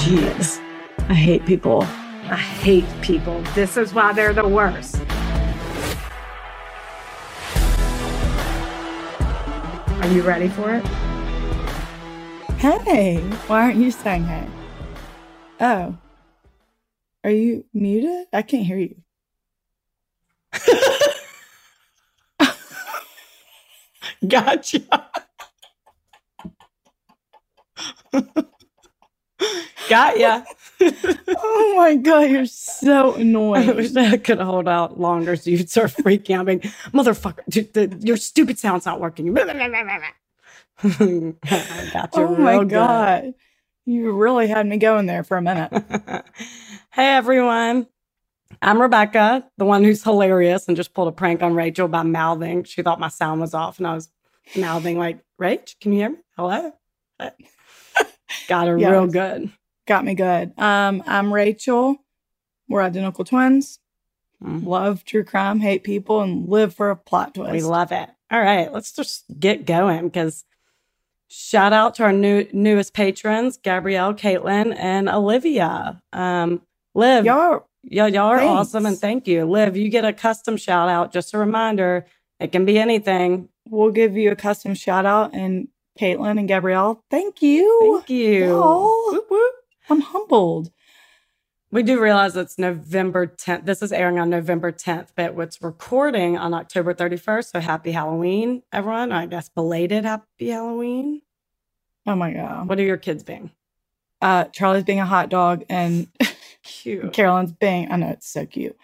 Jeez. I hate people. I hate people. This is why they're the worst. Are you ready for it? Hey, why aren't you saying hey? Oh. Are you muted? I can't hear you. Gotcha. Got ya. oh my god, you're so annoying. I wish I could hold out longer so you'd start freaking out. Being, Motherfucker, dude, the, your stupid sound's not working. I got you oh my real good. god. You really had me going there for a minute. hey everyone. I'm Rebecca, the one who's hilarious and just pulled a prank on Rachel by mouthing. She thought my sound was off and I was mouthing like, Rach, can you hear me? Hello? Got her Yeah, real good. Got me good. Um, I'm Rachel. We're identical twins. Mhm. Love true crime, hate people, and live for a plot twist. We love it. All right, let's just get going because shout out to our new newest patrons, Gabrielle, Caitlin, and Olivia. Um, Liv, Y'all Yeah, y'all are Thanks. awesome and thank you. Liv, you get a custom shout out. Just a reminder, it can be anything. we'll give you a custom shout out and Caitlin and Gabrielle. Thank you. Thank you. y'all. Whoop, whoop. I'm humbled. We do realize it's November 10th. This is airing on November 10th, but it's recording on October 31st. So happy Halloween, everyone. I guess belated happy Halloween. Oh my god. What are your kids being? Uh Charlie's being a hot dog and Cute. Carolyn's being I know it's so cute.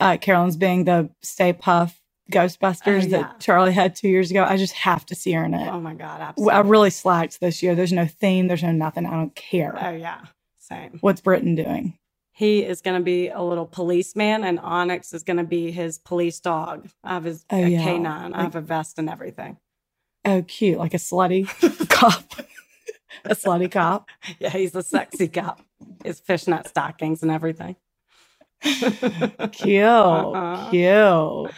Uh Carolyn's being the Stay Puff Ghostbusters Oh, yeah. that Charlie had two years ago. I just have to see her in it. Oh my God. Absolutely. I really slacked this year. There's no theme, there's no nothing. I don't care. oh, yeah. Same. What's Britain doing? He is going to be a little policeman, and Onyx is going to be his police dog. I have his Oh, a yeah. canine. I have a vest and everything. Oh, cute, like a slutty cop. a slutty cop. Yeah, he's a sexy cop. His fishnet stockings and everything. Cute. Uh-huh. Cute.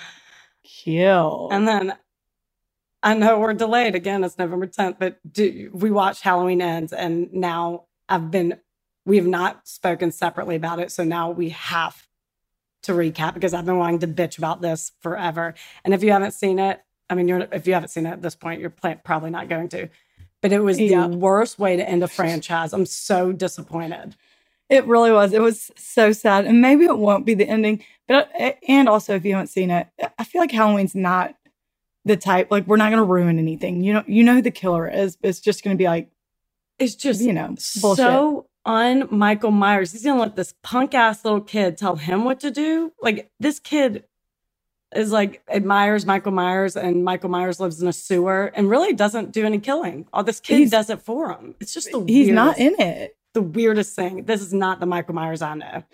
Cute. And then I know we're delayed again. It's November 10th, but do, we watched Halloween Ends, and now I've been, we have not spoken separately about it. So now we have to recap because I've been wanting to bitch about this forever. And if you haven't seen it, I mean, you're, if you haven't seen it at this point, you're probably not going to. But it was Yeah. the worst way to end a franchise. I'm so disappointed. It really was. It was so sad. And maybe it won't be the ending. But, uh, and also, if you haven't seen it, I feel like Halloween's not the type, like, we're not going to ruin anything. You know, you know who the killer is. But it's just going to be like, It's just you know, bullshit. so un Michael Myers. He's gonna let this punk ass little kid tell him what to do. Like this kid is like admires Michael Myers, and Michael Myers lives in a sewer and really doesn't do any killing. All this kid He's- does it for him. It's just the He's not in it. The weirdest thing. This is not the Michael Myers I know.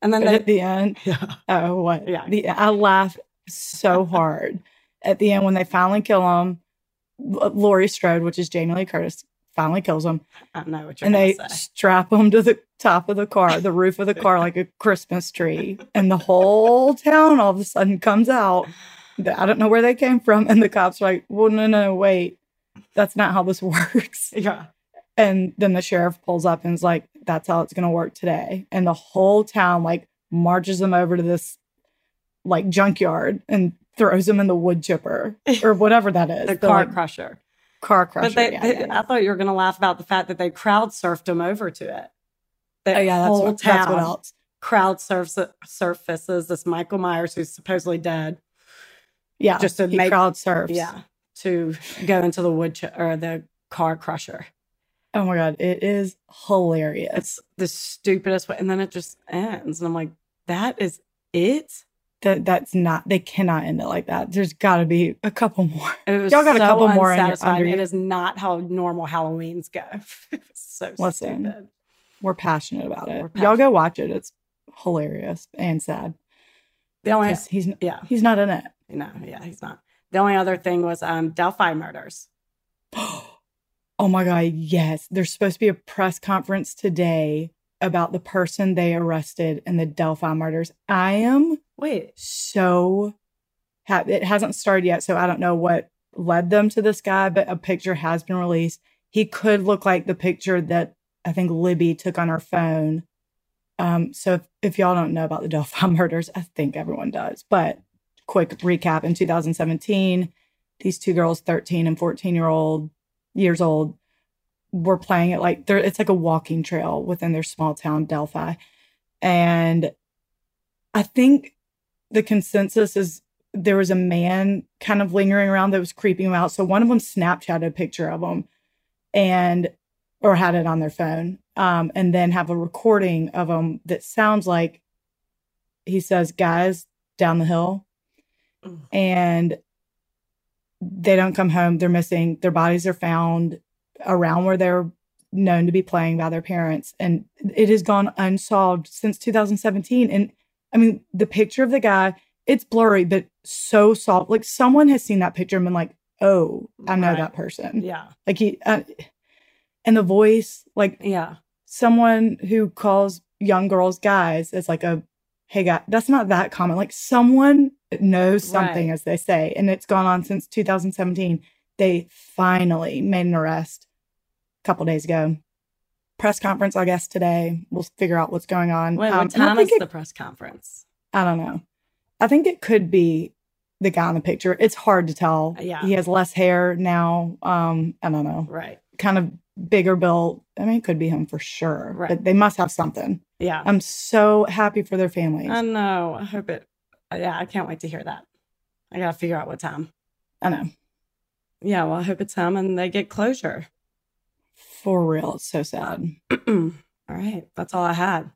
And then at the end, yeah, oh, what? Yeah. The, I laugh so hard at the end when they finally kill him. Laurie Strode, which is Jamie Lee Curtis, finally kills him. I know what you're and they say. strap him to the top of the car, the roof of the car, like a Christmas tree. And the whole town all of a sudden comes out. I don't know where they came from. And the cops are like, well, no, no, wait. That's not how this works. Yeah, And then the sheriff pulls up and is like, that's how it's going to work today. And the whole town like marches them over to this like junkyard and throws them in the wood chipper or whatever that is. the The, car like, crusher. car crusher. But they, yeah, they- yeah. I thought you were gonna laugh about the fact that they crowd surfed him over to it. The Oh, yeah, that's whole that's what town else. crowd surfs, surfaces this Michael Myers who's supposedly dead. Yeah. just to he make- crowd surfs. Yeah, to go into the wood ch- or the car crusher. Oh my god, it is hilarious. It's the stupidest way, and then it just ends, and I'm like, that is it. that that's not they cannot end it like that. There's got to be a couple more. Y'all got a couple more in your- under It you. not how normal Halloweens go. It was so Listen, stupid. We're passionate about it. We're Y'all go watch it. It's hilarious and sad. The only He's yeah, he's not in it. no, yeah, he's not. The only other thing was um Delphi murders. oh my god, yes. There's supposed to be a press conference today about the person they arrested in the Delphi murders. I am Wait, so happy. It hasn't started yet, so I don't know what led them to this guy, but a picture has been released. He could look like the picture that I think Libby took on her phone. Um, so if, if y'all don't know about the Delphi murders, I think everyone does. But quick recap in 2017, these two girls, 13 and 14 year old years old, were playing it like they're it's like a walking trail within their small town Delphi. And I think the consensus is there was a man kind of lingering around that was creeping them out. So one of them Snapchatted a picture of them and or had it on their phone. Um, and then have a recording of them that sounds like he says, guys, down the hill. And they don't come home. They're missing. Their bodies are found around where they're known to be playing by their parents. And it has gone unsolved since 2017. And I mean, the picture of the guy, it's blurry, but so soft. Like someone has seen that picture and been like, oh, I know Right. that person. Yeah. Like he, uh, and the voice, like Yeah. someone who calls young girls guys is like a, hey, guy, that's not that common. Like someone knows something, Right. as they say. And it's gone on since 2017. They finally made an arrest a couple days ago. Press conference, I guess, today. We'll figure out what's going on. Wait, Um, what time is it- the press conference? I don't know. I think it could be the guy in the picture. It's hard to tell. Yeah. He has less hair now. Um, I don't know. Right. Kind of bigger built. I mean, it could be him for sure. Right. But they must have something. Yeah. I'm so happy for their families. I know. I hope it. Uh, yeah, I can't wait to hear that. I gotta figure out what time. I know. Yeah, well, I hope it's him and they get closure. For real. It's so sad. all right, that's all I had.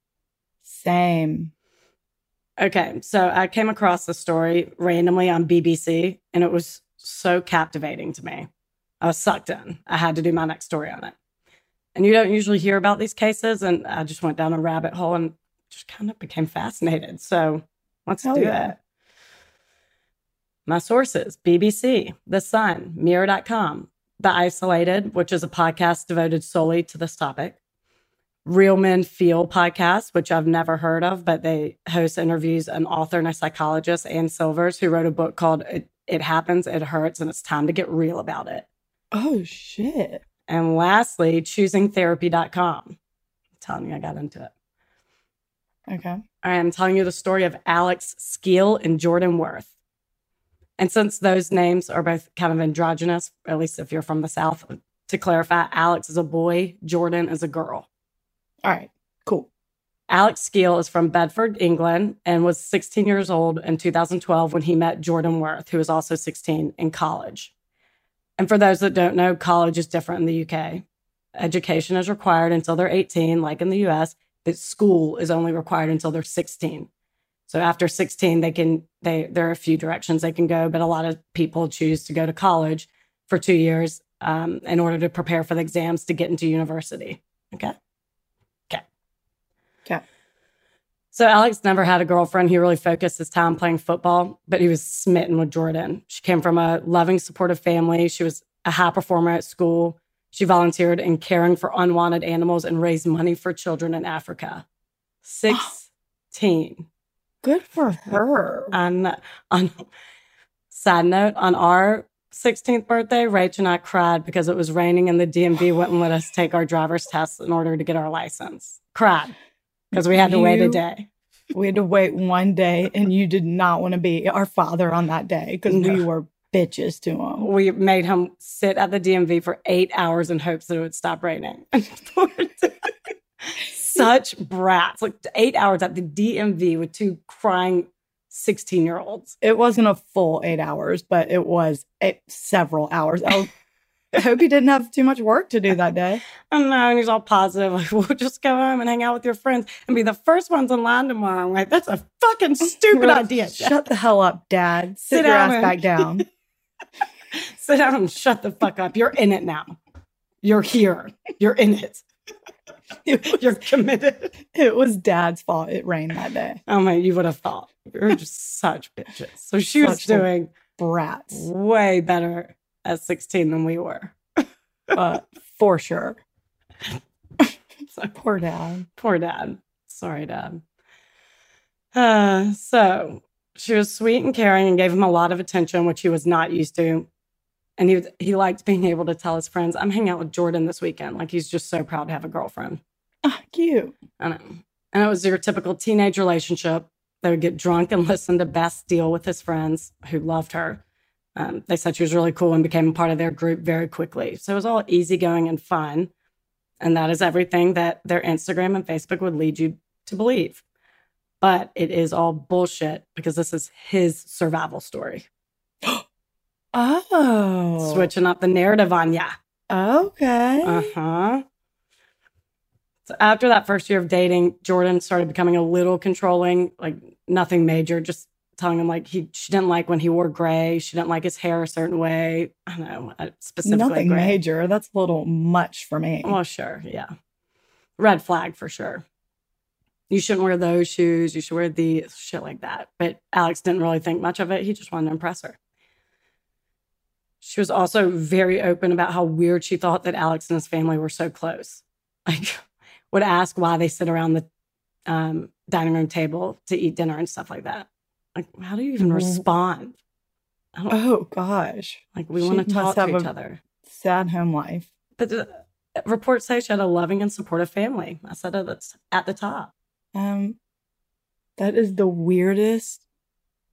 Same. Okay, so I came across the story randomly on BBC, and it was so captivating to me. I was sucked in. I had to do my next story on it. And you don't usually hear about these cases, and I just went down a rabbit hole and just kind of became fascinated. So let's Hell do yeah. it. My sources BBC, The Sun, Mirror.com, The Isolated, which is a podcast devoted solely to this topic. Real Men Feel podcast, which I've never heard of, but they host interviews an author and a psychologist, Ann Silvers, who wrote a book called It, it Happens, It Hurts, and It's Time to Get Real About It. Oh, shit. And lastly, choosingtherapy.com. I'm telling you, I got into it. Okay. I am telling you the story of Alex Skeel and Jordan Worth. And since those names are both kind of androgynous, at least if you're from the South, to clarify, Alex is a boy, Jordan is a girl. All right. Cool. Alex Skeel is from Bedford, England, and was 16 years old in 2012 when he met Jordan Worth, who was also 16 in college. And for those that don't know, college is different in the UK. Education is required until they're 18, like in the US, but school is only required until they're 16. So after 16, they can they there are a few directions they can go, but a lot of people choose to go to college for two years um, in order to prepare for the exams to get into university. Okay. Okay. Okay. So Alex never had a girlfriend. He really focused his time playing football, but he was smitten with Jordan. She came from a loving, supportive family. She was a high performer at school. She volunteered in caring for unwanted animals and raised money for children in Africa. 16. Good for her. On, on side note, on our 16th birthday, Rach and I cried because it was raining and the DMV wouldn't let us take our driver's test in order to get our license. Cried because we had to wait a day. We had to wait one day, and you did not want to be our father on that day because we were bitches to him. we made him sit at the DMV for eight hours in hopes that it would stop raining. Such brats, like eight hours at the DMV with two crying 16 year olds. It wasn't a full eight hours, but it was a, several hours. I, I hope you didn't have too much work to do that day. I don't know. And he's all positive, like, we'll just go home and hang out with your friends and be the first ones in line tomorrow. I'm like, that's a fucking stupid idea. Shut the hell up, Dad. Sit, Sit your ass and- back down. Sit down and shut the fuck up. You're in it now. You're here. You're in it. You're committed. it was Dad's fault. It rained that day. Oh my, you would have thought. You're just such bitches. So she was Such little- doing Brats, way better at 16 than we were. uh, for sure. So Poor Dad. poor dad. Sorry, dad. Uh, so she was sweet and caring and gave him a lot of attention, which he was not used to. And he he liked being able to tell his friends, "I'm hanging out with Jordan this weekend." Like he's just so proud to have a girlfriend. Ah, cute. I know. And it was your typical teenage relationship. They would get drunk and listen to Bastille with his friends who loved her. Um, they said she was really cool and became a part of their group very quickly. So it was all easygoing and fun. And that is everything that their Instagram and Facebook would lead you to believe. But it is all bullshit because this is his survival story. Oh. Switching up the narrative on ya. Okay. Uh huh. So after that first year of dating, Jordan started becoming a little controlling, like nothing major, just telling him like he she didn't like when he wore gray, she didn't like his hair a certain way. I don't know uh, specifically Nothing gray. major. That's a little much for me. Well, sure, yeah, red flag for sure. You shouldn't wear those shoes. You should wear the shit like that. But Alex didn't really think much of it. He just wanted to impress her. She was also very open about how weird she thought that Alex and his family were so close. Like, would ask why they sit around the um, dining room table to eat dinner and stuff like that. Like, how do you even Mhm. respond? Oh gosh. like, we want to talk to each other. Sad home life. But the reports say she had a loving and supportive family. I said that's at the top. Um that is the weirdest.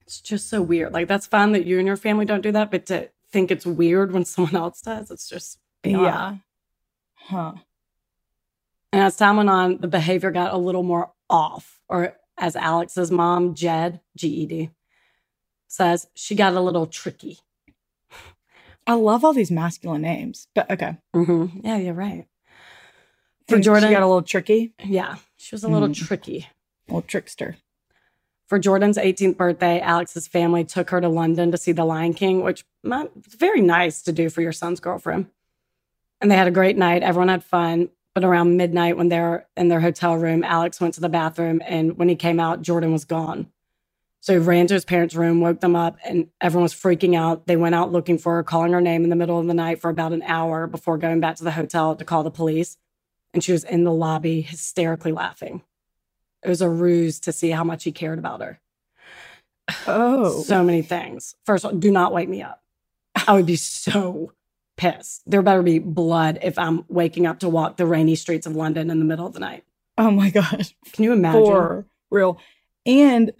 It's just so weird. Like, that's fine that you and your family don't do that, but to think it's weird when someone else does, it's just beyond. Yeah. Huh. And as time went on, the behavior got a little more off, or as Alex's mom, Jed, GED, says, she got a little tricky. I love all these masculine names. But okay. hmm Yeah, you're right. For Jordan- She got a little tricky. Yeah, she was a little Mm. tricky. A little trickster. For Jordan's 18th birthday, Alex's family took her to London to see The Lion King, which it's very nice to do for your son's girlfriend. And they had a great night. Everyone had fun. But around midnight, when they were in their hotel room, Alex went to the bathroom. And when he came out, Jordan was gone. So he ran to his parents' room, woke them up, and everyone was freaking out. They went out looking for her, calling her name in the middle of the night for about an hour before going back to the hotel to call the police. And she was in the lobby, hysterically laughing. It was a ruse to see how much he cared about her. Oh. So many things. First of all, do not wake me up. I would be so pissed. There better be blood if I'm waking up to walk the rainy streets of London in the middle of the night. oh my god. Can you imagine? For real. And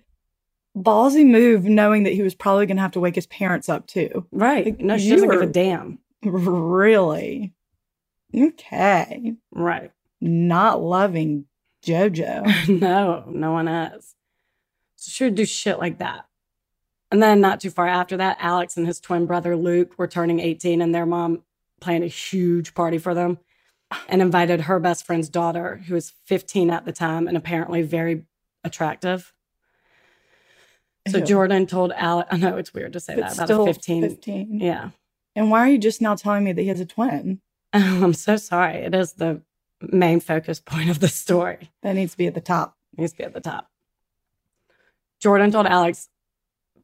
ballsy move knowing that he was probably gonna have to wake his parents up too. Right. No, she doesn't give a damn. Really? Okay. Right. Not loving JoJo. no, no one has. So she would do shit like that. And then not too far after that, Alex and his twin brother Luke were turning 18 and their mom planned a huge party for them and invited her best friend's daughter, who was 15 at the time and apparently very attractive. So Ew. Jordan told Alex, I know it's weird to say But that about still a 15. 15. Yeah. And why are you just now telling me that he has a twin? I'm so sorry. It is the main focus point of the story. That needs to be at the top. needs to be at the top. Jordan told Alex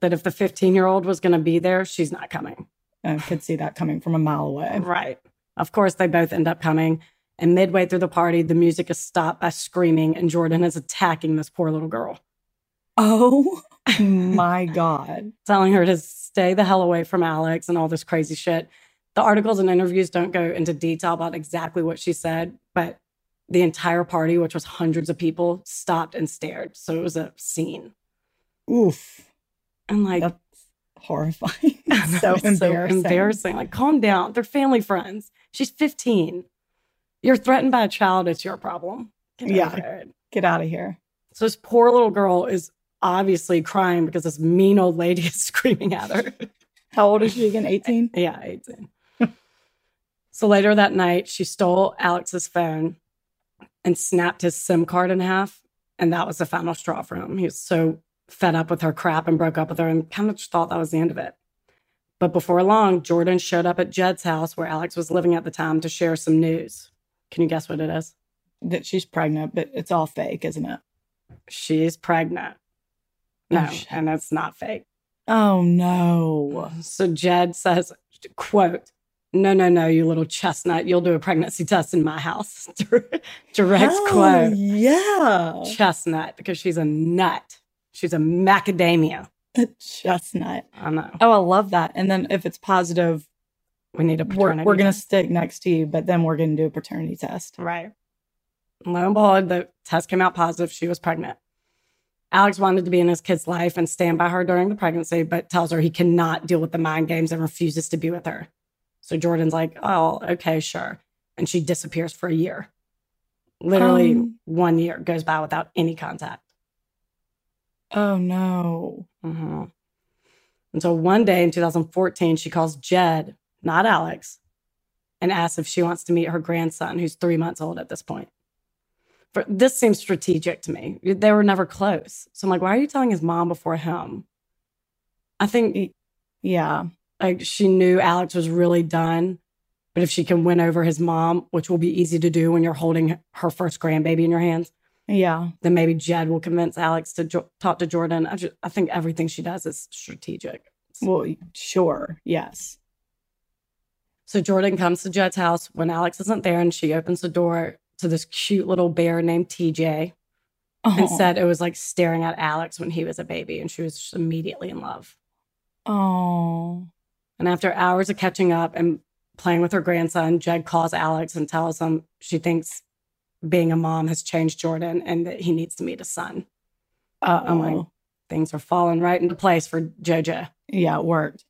that if the 15 year old was going to be there, she's not coming. I could see that coming from a mile away. Right. Of course, they both end up coming. And midway through the party, the music is stopped by screaming, and Jordan is attacking this poor little girl, Oh my God. telling her to stay the hell away from Alex and all this crazy shit. The articles and interviews don't go into detail about exactly what she said, but the entire party, which was hundreds of people, stopped and stared. So it was a scene. Oof. And like, That's horrifying. So embarrassing. embarrassing. Like, calm down. They're family friends. She's 15. You're threatened by a child. It's your problem. Get Yeah. Get out of here. So this poor little girl is obviously crying because this mean old lady is screaming at her. How old is she again? 18? yeah, 18. So later that night, she stole Alex's phone and snapped his SIM card in half. And that was the final straw for him. He was so fed up with her crap and broke up with her and kind of thought that was the end of it. But before long, Jordan showed up at Jed's house where Alex was living at the time to share some news. Can you guess what it is? That she's pregnant, but it's all fake, isn't it? She's pregnant. Oh, No, shit. and it's not fake. Oh no. So Jed says, quote, no, no, no, you little chestnut. You'll do a pregnancy test in my house. Direct Oh, quote. Yeah. Chestnut, because she's a nut. She's a macadamia. A chestnut. I know. Oh, I love that. And then if it's positive, we need a We're, paternity. we're going to test." stick next to you, but then we're going to do a paternity test. Right. Lo and behold, the test came out positive. She was pregnant. Alex wanted to be in his kid's life and stand by her during the pregnancy, but tells her he cannot deal with the mind games and refuses to be with her. So Jordan's like, oh, okay, sure. And she disappears for a year. Literally Um. one year goes by without any contact. Oh, no. hmm Until one day in 2014, she calls Jed, not Alex, and asks if she wants to meet her grandson, who's three months old at this point. For, this seems strategic to me. They were never close. So I'm like, why are you telling his mom before him? I think Yeah. Like she knew Alex was really done, but if she can win over his mom, which will be easy to do when you're holding her first grandbaby in your hands, Yeah. then maybe Jed will convince Alex to jo- talk to Jordan. I just, I think everything she does is strategic. Well, sure. Yes. So Jordan comes to Jed's house when Alex isn't there, and she opens the door to this cute little bear named TJ and Oh. said it was like staring at Alex when he was a baby, and she was just immediately in love. Oh. And after hours of catching up and playing with her grandson, Jed calls Alex and tells him she thinks being a mom has changed Jordan and that he needs to meet a son. Uh I'm like, things are falling right into place for JoJo. Yeah, it worked.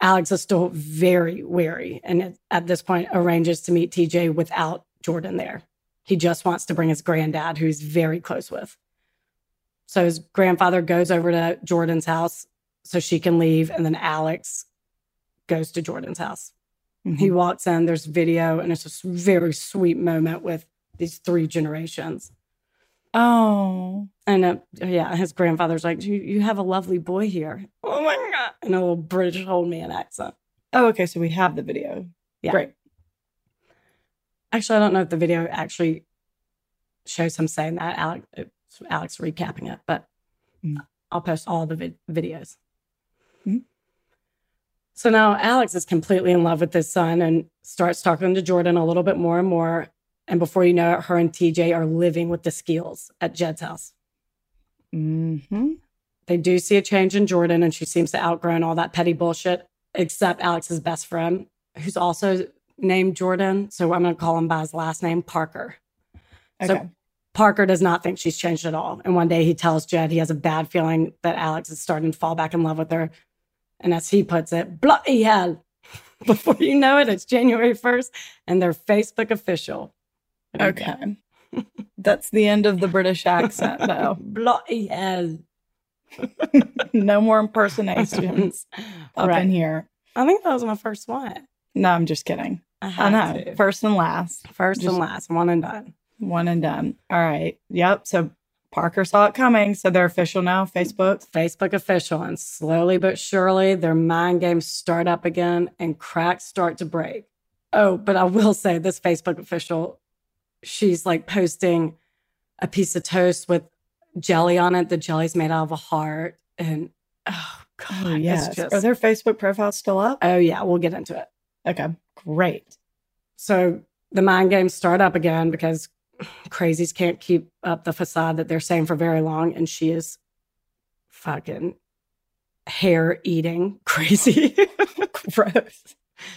Alex is still very wary and at- at this point arranges to meet TJ without Jordan there. He just wants to bring his granddad, who he's very close with. So his grandfather goes over to Jordan's house so she can leave, and then Alex goes to Jordan's house. He Mhm. walks in, there's video, and it's this very sweet moment with these three generations. Oh. And uh, yeah, his grandfather's like, you, you have a lovely boy here. Oh my God. In a little British old man accent. Oh, okay. So we have the video. Yeah. Great. Actually, I don't know if the video actually shows him saying that. Alex, Alex recapping it, but Mm. I'll post all the vid- videos. Mhm. So now Alex is completely in love with his son and starts talking to Jordan a little bit more and more. And before you know it, her and TJ are living with the Skeels at Jed's house. hmm They do see a change in Jordan, and she seems to outgrown all that petty bullshit, except Alex's best friend, who's also named Jordan. So I'm going to call him by his last name, Parker. Okay. So Parker does not think she's changed at all. And one day he tells Jed he has a bad feeling that Alex is starting to fall back in love with her. And as he puts it, bloody hell. Before you know it, it's January 1st and they're Facebook official. okay. That's the end of the British accent, though. bloody hell. no more impersonations up Right. in here. I think that was my first one. No, I'm just kidding. I, I know. to. First and last. First just- and last, one and done. One and done. All right. Yep. So Parker saw it coming. So they're official now. Facebook. Facebook official, and slowly but surely their mind games start up again and cracks start to break. Oh, but I will say this Facebook official, she's like posting a piece of toast with jelly on it. The jelly's made out of a heart. And oh, God, Oh, yes. just- Are their Facebook profiles still up? oh, yeah, we'll get into it. Okay. Great. So the mind games start up again because crazies can't keep up the facade that they're saying for very long. And she is fucking hair eating crazy. Gross.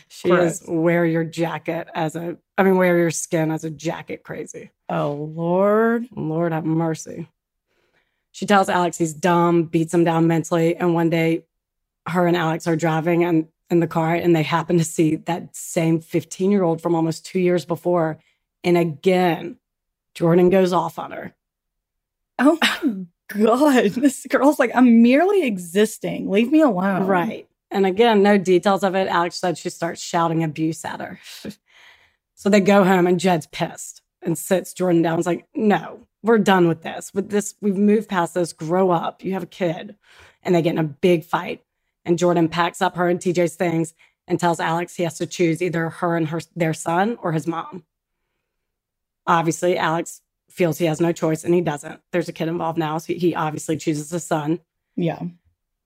she Gross. is wear your jacket as a, I mean, wear your skin as a jacket crazy. Oh, Lord. Lord have mercy. She tells Alex he's dumb, beats him down mentally. And one day, her and Alex are driving and in the car, and they happen to see that same 15 year old from almost two years before. And again, Jordan goes off on her. Oh, my God. This girl's like, I'm merely existing. Leave me alone. Right. And again, no details of it. Alex said she starts shouting abuse at her. so they go home, and Jed's pissed and sits Jordan down. It's like, no, we're done with this. With this, we've moved past this. Grow up. You have a kid. And they get in a big fight. And Jordan packs up her and TJ's things and tells Alex he has to choose either her and her their son or his mom. Obviously, Alex feels he has no choice, and he doesn't. There's a kid involved now, so he obviously chooses his son Yeah.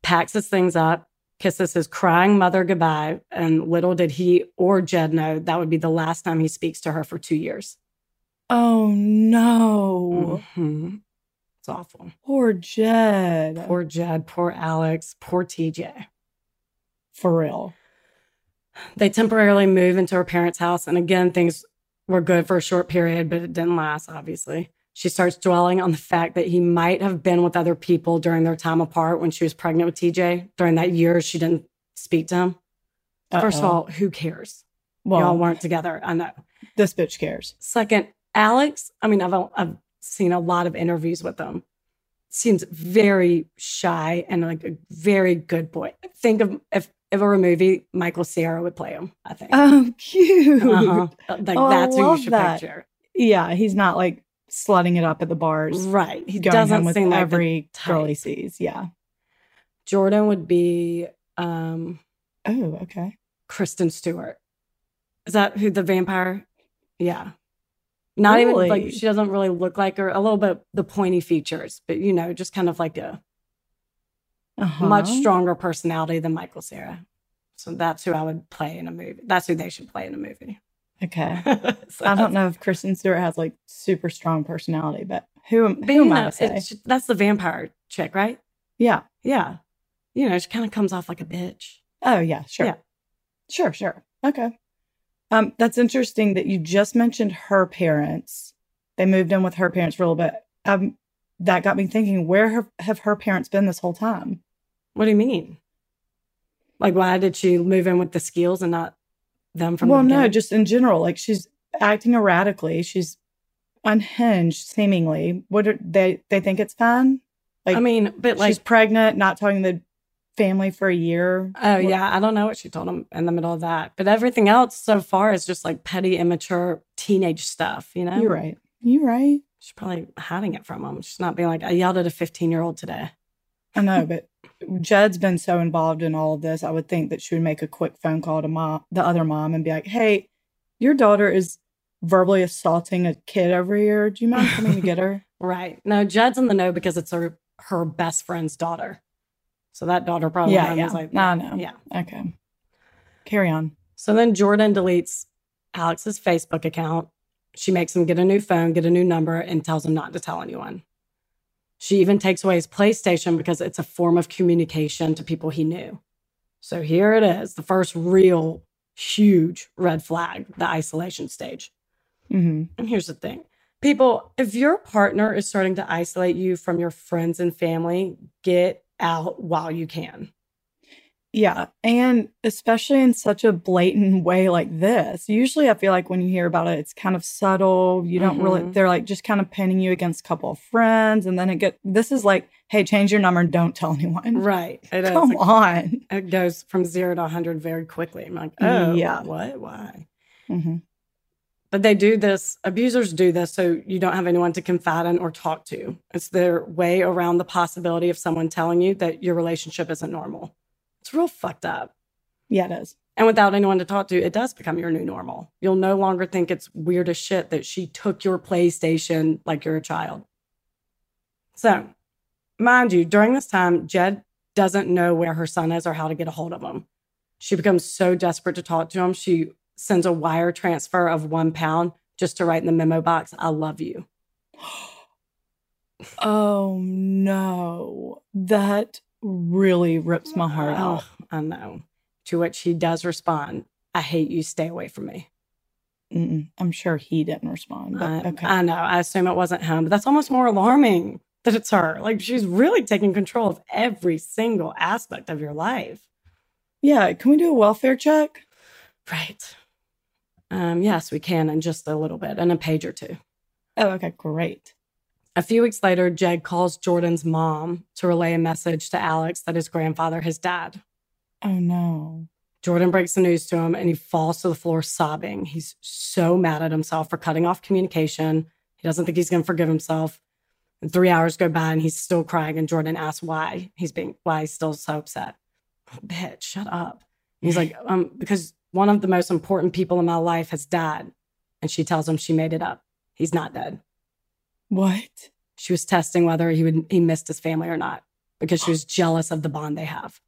packs his things up, kisses his crying mother goodbye, and little did he or Jed know that would be the last time he speaks to her for two years. Oh, no. Mhm. It's awful. Poor Jed. Poor Jed, poor Alex, poor TJ. For real. They temporarily move into her parents' house. And again, things were good for a short period, but it didn't last, obviously. She starts dwelling on the fact that he might have been with other people during their time apart when she was pregnant with TJ. During that year, she didn't speak to him. 1st of all, who cares? well, Y'all weren't together. I know. this bitch cares. Second, Alex, I mean, I've, I've seen a lot of interviews with him. Seems very shy and like a very good boy. Think of if, if it were a movie, Michael Cera would play him, I think. Oh, cute. Uh-huh. Like Oh, that's who you should that. picture. Yeah, he's not like slutting it up at the bars. Right. He going doesn't with seem like every girl he sees. Yeah. Jordan would be um Oh, okay. Kristen Stewart. Is that who the vampire? Yeah. Not even like she doesn't really look like her, a little bit the pointy features, but you know, just kind of like a Uh-huh. much stronger personality than Michael Cera. So that's who I would play in a movie. That's who they should play in a movie. Okay. So I don't know if Kristen Stewart has like super strong personality, but who, But who am I know, to say? that's the vampire chick, right? Yeah. Yeah. You know, she kind of comes off like a bitch. Oh, yeah. Sure. Yeah. Sure. Sure. Okay. Um, that's interesting that you just mentioned her parents. They moved in with her parents for a little bit. Um, that got me thinking, where have, have her parents been this whole time? What do you mean? Like, why did she move in with the Skeels and not them from well, the no, just in general. Like she's acting erratically. She's unhinged, seemingly. What are they? They think it's fine. Like I mean, but like, she's pregnant, not telling the family for a year. oh What- yeah, I don't know what she told him in the middle of that. But everything else so far is just like petty, immature teenage stuff. You know, You're right. You're right. She's probably hiding it from him. She's not being like, I yelled at a 15 year old today. I know, but Jed's been so involved in all of this. I would think that she would make a quick phone call to mom, the other mom, and be like, "Hey, your daughter is verbally assaulting a kid over here. Do you mind coming to get her?" Right. No, Jed's in the know because it's her her best friend's daughter. So that daughter probably yeah, yeah. was like, no, no. yeah. Okay. Carry on. So then Jordan deletes Alex's Facebook account. She makes him get a new phone, get a new number, and tells him not to tell anyone. She even takes away his PlayStation because it's a form of communication to people he knew. So here it is, the first real huge red flag, the isolation stage. hmm And here's the thing people, if your partner is starting to isolate you from your friends and family, get out while you can. Yeah, and especially in such a blatant way like this. Usually, I feel like when you hear about it, it's kind of subtle. You don't really. Mhm. They're like just kind of pinning you against a couple of friends, and then it get. This is like, hey, change your number and don't tell anyone. Right. It is. Come on. It goes from zero to 100 very quickly. I'm like, oh, Yeah. what? Why? hmm But they do this, abusers do this so you don't have anyone to confide in or talk to. It's their way around the possibility of someone telling you that your relationship isn't normal. It's real fucked up. Yeah, it is. And without anyone to talk to, it does become your new normal. You'll no longer think it's weird as shit that she took your PlayStation like you're a child. So, mind you, during this time, Jed doesn't know where her son is or how to get a hold of him. She becomes so desperate to talk to him, she sends a wire transfer of one pound just to write in the memo box, I love you. Oh no, that really rips my heart out. Oh, I know. To which he does respond, I hate you, stay away from me. Mm-mm. I'm sure he didn't respond. But I, okay. I know. I assume it wasn't him, but that's almost more alarming that it's her. Like she's really taking control of every single aspect of your life. yeah, can we do a welfare check? Right. Um, yes, we can in just a little bit, in a page or two. Oh, okay, great. A few weeks later, Jed calls Jordan's mom to relay a message to Alex that his grandfather has died. Oh no. Jordan breaks the news to him and he falls to the floor sobbing. He's so mad at himself for cutting off communication. He doesn't think he's going to forgive himself. And three hours go by and he's still crying. And Jordan asks why he's being why he's still so upset. Bitch, shut up. And he's like, um, because one of the most important people in my life has died. And she tells him she made it up. He's not dead. What? She was testing whether he would he missed his family or not because she was jealous of the bond they have.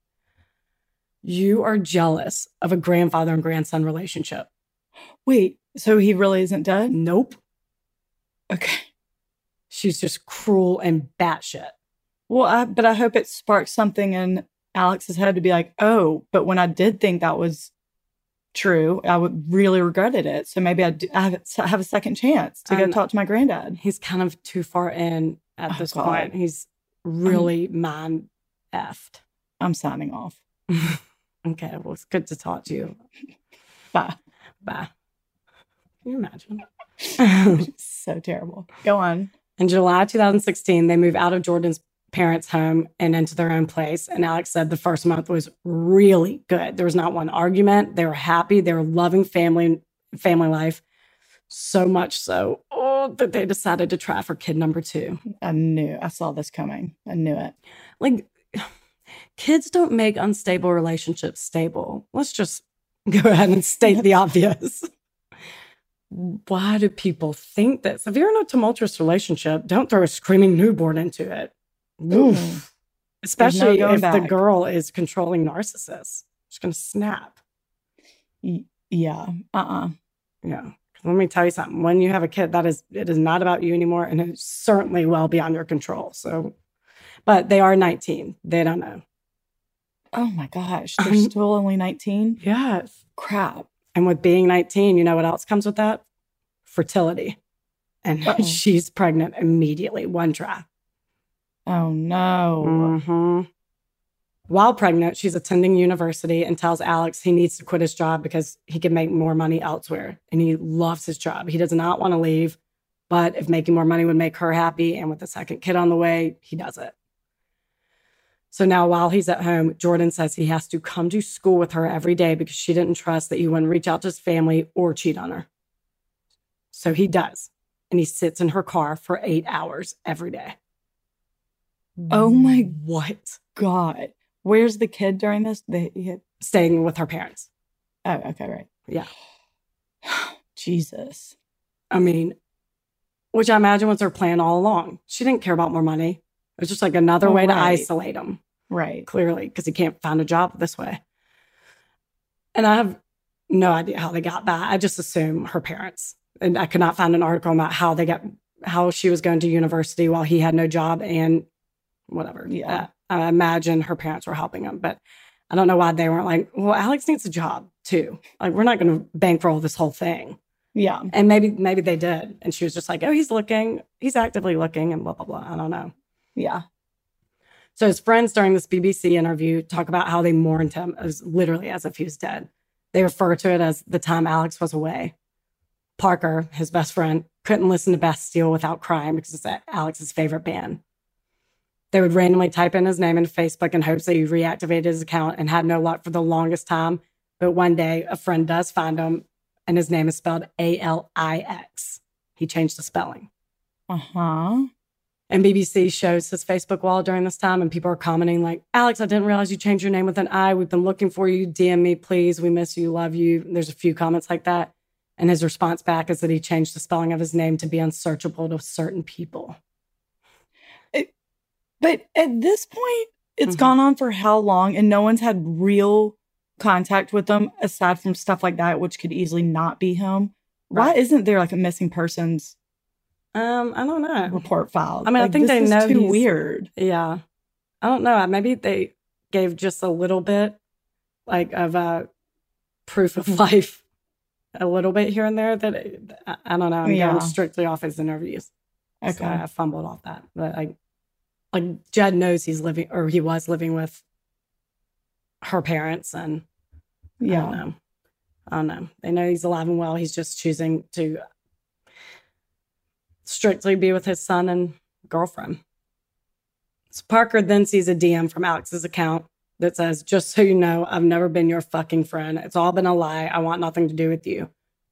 You are jealous of a grandfather and grandson relationship. Wait, so he really isn't dead? Nope. Okay. She's just cruel and batshit. Well, I, but I hope it sparks something in Alex's head to be like, oh, but when I did think that was true, I would really regretted it. So maybe I, do, I have, a second chance to go And- talk to my granddad. He's kind of too far in at Oh, this God. point. He's really mind effed. I'm signing off. okay, well, it's good to talk to you. Bye. Bye. Can you imagine? so terrible. Go on. In July 2016, they moved out of Jordan's parents' home and into their own place. And Alex said the first month was really good. There was not one argument. They were happy. They were loving family family life. So much so oh, that they decided to try for kid number two. I knew. I saw this coming. I knew it. Like, kids don't make unstable relationships stable. Let's just go ahead and state the obvious. Why do people think this? If you're in a tumultuous relationship, don't throw a screaming newborn into it. Oof. Mm. Especially going if the girl is controlling narcissist. She's going to snap. Yeah. Uh uh Yeah. Let me tell you something. When you have a kid, that is, it is not about you anymore. And it's certainly well beyond your control. So, but they are 19. They don't know. Oh my gosh. They're still only 19? Yes. Crap. And with being 19, you know what else comes with that? Fertility. And Uh-oh. she's pregnant immediately, one try. Oh no. Mhm. While pregnant, she's attending university and tells Alex he needs to quit his job because he can make more money elsewhere. And he loves his job. He does not want to leave, but if making more money would make her happy and with the second kid on the way, he does it. So now while he's at home, Jordan says he has to come to school with her every day because she didn't trust that he wouldn't reach out to his family or cheat on her. So he does. And he sits in her car for eight hours every day. Oh my mm. What? God. Where's the kid during this? They, had- Staying with her parents. oh, okay, right. Yeah. Jesus. I mean, which I imagine was her plan all along. She didn't care about more money. It was just like another Oh, way to isolate him, Right. clearly, because he can't find a job this way. And I have no idea how they got that. I just assume her parents. And I could not find an article about how they got, how she was going to university while he had no job and whatever. Yeah. Uh, I imagine her parents were helping him, but I don't know why they weren't like, well, Alex needs a job too. Like, we're not going to bankroll this whole thing. Yeah. And maybe maybe they did. And she was just like, oh, he's looking, he's actively looking, and blah, blah, blah. I don't know. Yeah. So his friends during this BBC interview talk about how they mourned him as literally as if he was dead. They refer to it as the time Alex was away. Parker, his best friend, couldn't listen to Bastille without crying because it's Alex's favorite band. They would randomly type in his name in Facebook in hopes that he reactivated his account and had no luck for the longest time. But one day, a friend does find him, and his name is spelled A L I X. He changed the spelling. Uh huh. And BBC shows his Facebook wall during this time, and people are commenting like, "Alex, I didn't realize you changed your name with an I. We've been looking for you. DM me, please. We miss you. Love you." There's a few comments like that, and his response back is that he changed the spelling of his name to be unsearchable to certain people. But at this point, it's Mhm. gone on for how long? And no one's had real contact with them aside from stuff like that, which could easily not be him. Why isn't there like a missing persons Um, I don't know. report filed? I mean, I think this they is know too weird. Yeah, I don't know. Maybe they gave just a little bit, like of a proof of life, a little bit here and there. That I, I don't know. I'm Yeah. going strictly off his interviews. Okay. So I fumbled off that. But like like Jed knows he's living or he was living with her parents and I yeah. don't know. I don't know. They know he's alive and well. He's just choosing to strictly be with his son and girlfriend. So Parker then sees a DM from Alex's account that says, Just so you know, I've never been your fucking friend. It's all been a lie. I want nothing to do with you.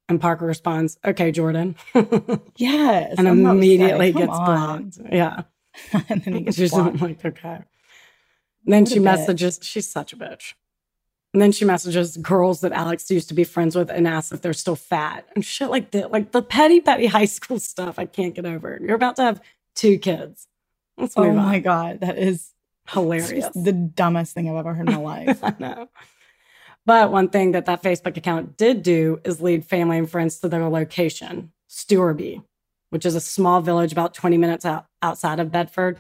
And Parker responds, Okay, Jordan. Yes. and I'm about to say, immediately gets on. blocked. Yeah. and then he gets She's blocked. like, okay. And then What she bitch. messages, she's such a bitch. And then she messages girls that Alex used to be friends with and asks if they're still fat and shit like that. Like the petty, petty high school stuff I can't get over. You're about to have two kids. Let's Oh my on. God. That is Hilarious. the dumbest thing I've ever heard in my life. I know. But one thing that that Facebook account did do is lead family and friends to their location, Stewartby, which is a small village about 20 minutes out, outside of Bedford.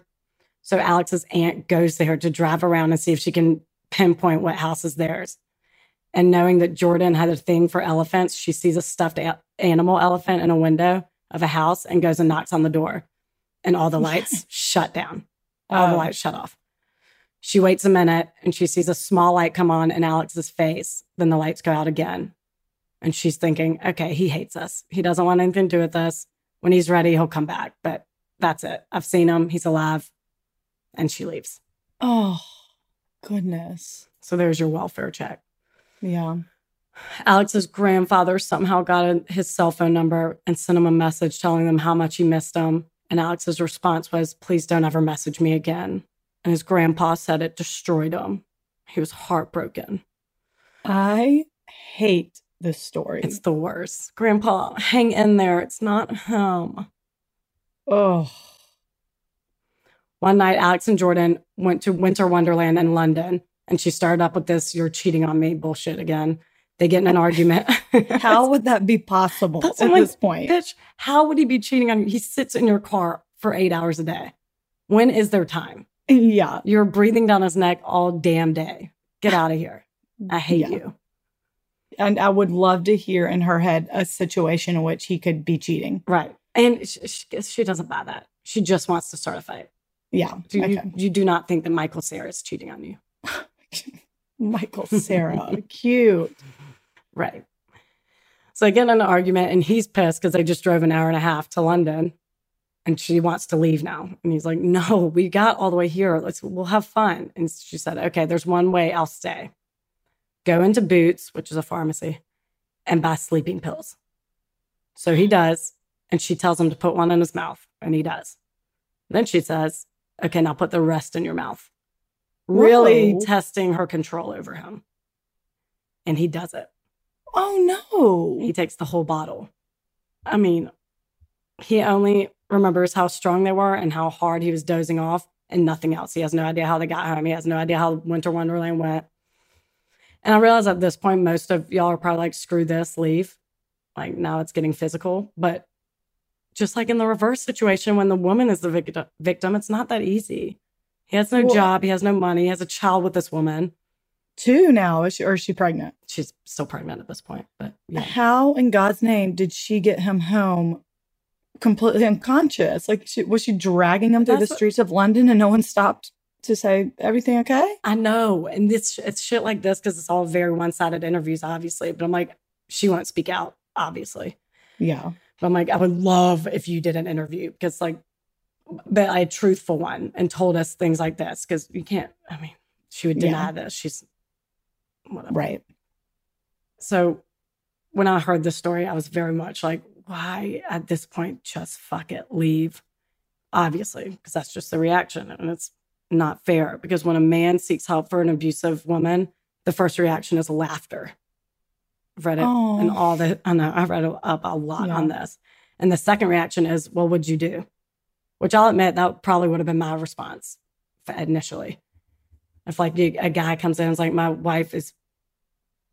So Alex's aunt goes there to drive around and see if she can pinpoint what house is theirs. And knowing that Jordan had a thing for elephants, she sees a stuffed a- animal elephant in a window of a house and goes and knocks on the door. And all the lights shut down. All the lights shut off. She waits a minute and she sees a small light come on in Alex's face. Then the lights go out again. And she's thinking, okay, he hates us. He doesn't want anything to do with us. When he's ready, he'll come back. But that's it. I've seen him. He's alive. And she leaves. Oh, goodness. So there's your welfare check. Yeah. Alex's grandfather somehow got a- his cell phone number and sent him a message telling them how much he missed him. And Alex's response was, please don't ever message me again. And his grandpa said it destroyed him. He was heartbroken. I hate this story. It's the worst. Grandpa, hang in there. It's not him. oh, One night, Alex and Jordan went to Winter Wonderland in London. And she started up with this, you're cheating on me bullshit again. They get in an argument. how would that be possible That's at this point? Bitch, how would he be cheating on you? He sits in your car for eight hours a day. When is there time? Yeah. You're breathing down his neck all damn day. Get out of here. I hate Yeah. you. And I would love to hear in her head a situation in which he could be cheating. Right. And she, she, doesn't buy that. She just wants to start a fight. Yeah. Do you, okay. you do not think that Michael Cera is cheating on you. Michael Cera. Cute. Right. So I get in an argument and he's pissed because I just drove an hour and a half to London and she wants to leave now. And he's like, No, we got all the way here. Let's we'll have fun. And she said, Okay, there's one way I'll stay. Go into Boots, which is a pharmacy, and buy sleeping pills. So he does, and she tells him to put one in his mouth, and he does. Then she says, Okay, now put the rest in your mouth. Really Whoa. testing her control over him. And he does it. Oh no. He takes the whole bottle. I mean, he only remembers how strong they were and how hard he was dozing off and nothing else. He has no idea how they got home. He has no idea how Winter Wonderland went. And I realize at this point, most of y'all are probably like, screw this, leave. Like now it's getting physical. But just like in the reverse situation, when the woman is the victim, victim it's not that easy. He has no Well- job. He has no money. He has a child with this woman. Two now. Is she, or is she pregnant? She's still pregnant at this point. But yeah. How in God's name did she get him home completely unconscious? Like, she, was she dragging him through the That's what- streets of London and no one stopped to say, everything okay? I know. And this it's shit like this because it's all very one-sided interviews, obviously. But I'm like, she won't speak out, obviously. Yeah. But I'm like, I would love if you did an interview because like but a truthful one and told us things like this. Cause you can't, I mean, she would Yeah. deny this. She's whatever. Right. So when I heard this story, I was very much like, why at this point just fuck it, leave? Obviously, because that's just the reaction. And it's not fair because when a man seeks help for an abusive woman, the first reaction is laughter. I've read it Oh. and all the, I know, I've read up a lot Yeah. on this. And the second reaction is, well, what'd you do? Which I'll admit that probably would have been my response initially. If like a guy comes in and is like, my wife is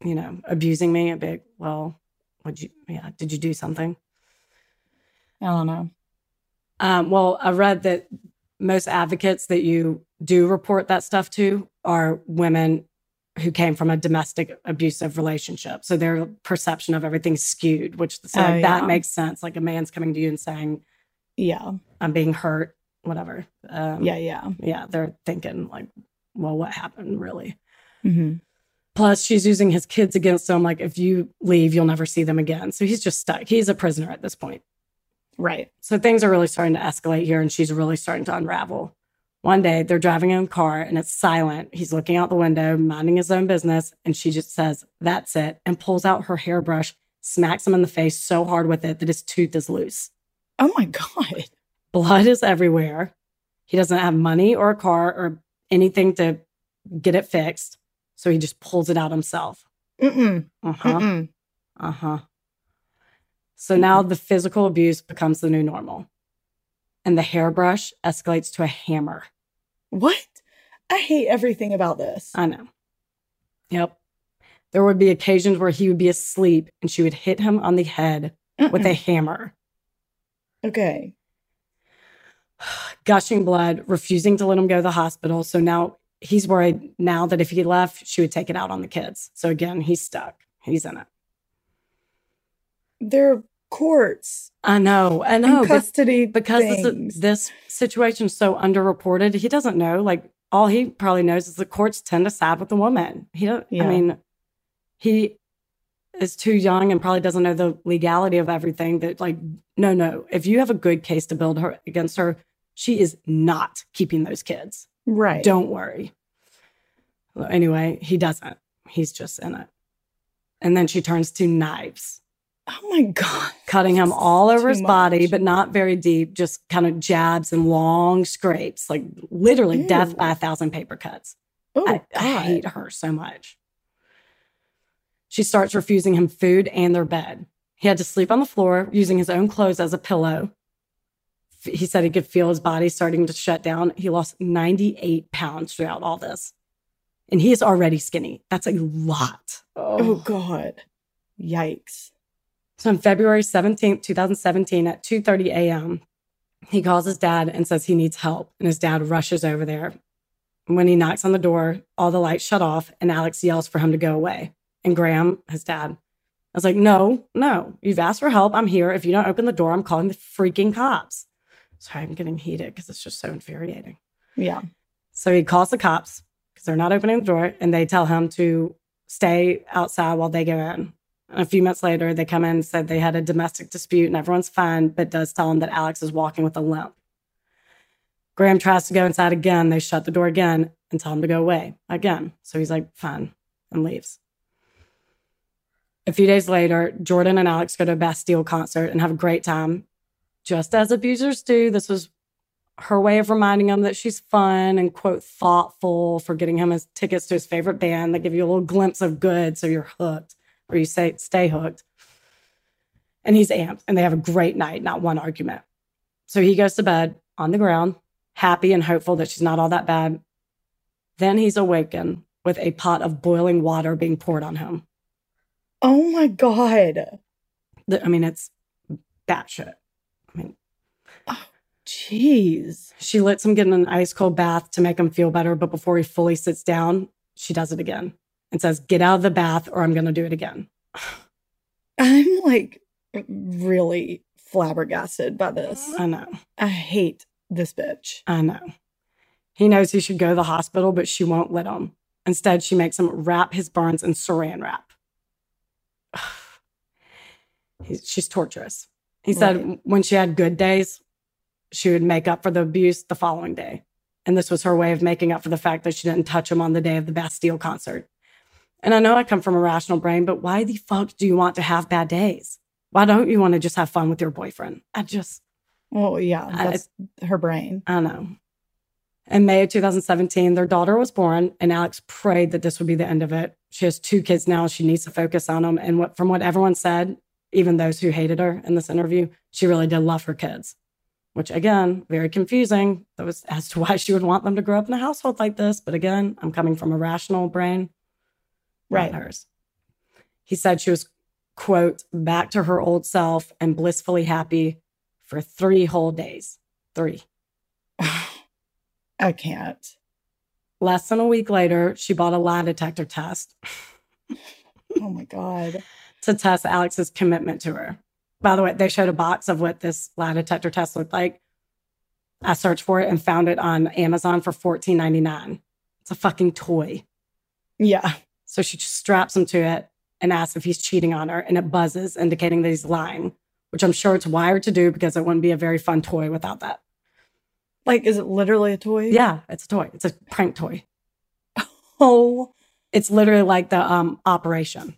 you know, abusing me, I'd be like, well, would you, yeah, did you do something? I don't know. Um, well, I read that most advocates that you do report that stuff to are women who came from a domestic abusive relationship. So their perception of everything's skewed, which so Oh, like, that makes sense. Like a man's coming to you and saying, Yeah. I'm being hurt, whatever. Um, Yeah. Yeah. Yeah. They're thinking, like, well, what happened really? hmm Plus, she's using his kids against him. Like, if you leave, you'll never see them again. So he's just stuck. He's a prisoner at this point. Right. So things are really starting to escalate here, and she's really starting to unravel. One day, they're driving in a car and it's silent. He's looking out the window, minding his own business, and she just says, That's it, and pulls out her hairbrush, smacks him in the face so hard with it that his tooth is loose. Oh my God. Blood is everywhere. He doesn't have money or a car or anything to get it fixed. So he just pulls it out himself. Mm-mm. Uh huh. Mm-mm. Uh huh. So now mm-hmm. the physical abuse becomes the new normal. And the hairbrush escalates to a hammer. What? I hate everything about this. I know. Yep. There would be occasions where he would be asleep and she would hit him on the head with a hammer, okay. gushing blood, refusing to let him go to the hospital. So now he's worried now that if he left, she would take it out on the kids. So again, he's stuck. He's in it. They're courts. I know. I know. and custody because this, this situation is so underreported, he doesn't know. Like all he probably knows is the courts tend to side with the woman. He don't. Yeah. I mean, he is too young and probably doesn't know the legality of everything. That like, no, no. If you have a good case to build her against her, she is not keeping those kids. right. Don't worry. Well, Anyway, he doesn't. He's just in it. And then she turns to knives Oh my god. cutting him all over Too his body, but not very deep, just kind of jabs and long scrapes, like literally death by a thousand paper cuts. Oh I, I hate her so much. She starts refusing him food and their bed. He had to sleep on the floor using his own clothes as a pillow. He said he could feel his body starting to shut down. He lost 98 pounds throughout all this. And he is already skinny. That's a lot. Oh god. Yikes. So on February 17th, 2017 at 2:30 a.m., he calls his dad and says he needs help, and his dad rushes over there. When he knocks on the door, all the lights shut off and Alex yells for him to go away. And Graham, his dad, I was like, "No, no. You've asked for help. I'm here. If you don't open the door, I'm calling the freaking cops." Sorry, I'm getting heated because it's just so infuriating. Yeah. So he calls the cops because they're not opening the door and they tell him to stay outside while they go in. A few minutes later, they come in and said they had a domestic dispute and everyone's fine, but does tell him that Alex is walking with a limp. Graham tries to go inside again. They shut the door again and tell him to go away again. So he's like, fine, and leaves. A few days later, Jordan and Alex go to a Bastille concert and have a great time. Just as abusers do, this was her way of reminding him that she's fun and quote thoughtful for getting him his tickets to his favorite band. They give you a little glimpse of good, so you're hooked, or you say stay hooked. And he's amped, and they have a great night, not one argument. So he goes to bed on the ground, happy and hopeful that she's not all that bad. Then he's awakened with a pot of boiling water being poured on him. Oh my god. I mean, it's batshit. I mean, oh, Jeez. She lets him get in an ice cold bath to make him feel better, but before he fully sits down, she does it again and says, Get out of the bath or I'm going to do it again. I'm like really flabbergasted by this. I know. I hate this bitch. I know. He knows he should go to the hospital, but she won't let him. Instead, she makes him wrap his burns in saran wrap. She's torturous. He said Right. when she had good days, she would make up for the abuse the following day. And this was her way of making up for the fact that she didn't touch him on the day of the Bastille concert. And I know I come from a rational brain, but why the fuck do you want to have bad days? Why don't you want to just have fun with your boyfriend? I just, Well, yeah, I- her brain. I know. In May of 2017, their daughter was born, and Alex prayed that this would be the end of it. She has two kids now. She needs to focus on them. And what, from what everyone said, even those who hated her in this interview, she really did love her kids, which again, very confusing that was as to why she would want them to grow up in a household like this. But again, I'm coming from a rational brain, Right. hers. He said she was, quote, back to her old self and blissfully happy for three whole days. Three. I can't. Less than a week later, she bought a lie detector test Oh my god. to test Alex's commitment to her. By the way, they showed a box of what this lie detector test looked like. I searched for it and found it on Amazon for $14.99. It's a fucking toy. Yeah. So she just straps him to it and asks if he's cheating on her, and it buzzes, indicating that he's lying, which I'm sure it's wired to do because it wouldn't be a very fun toy without that. Like, is it literally a toy? Yeah, it's a toy. It's a prank toy. Oh, It's literally like the um, operation.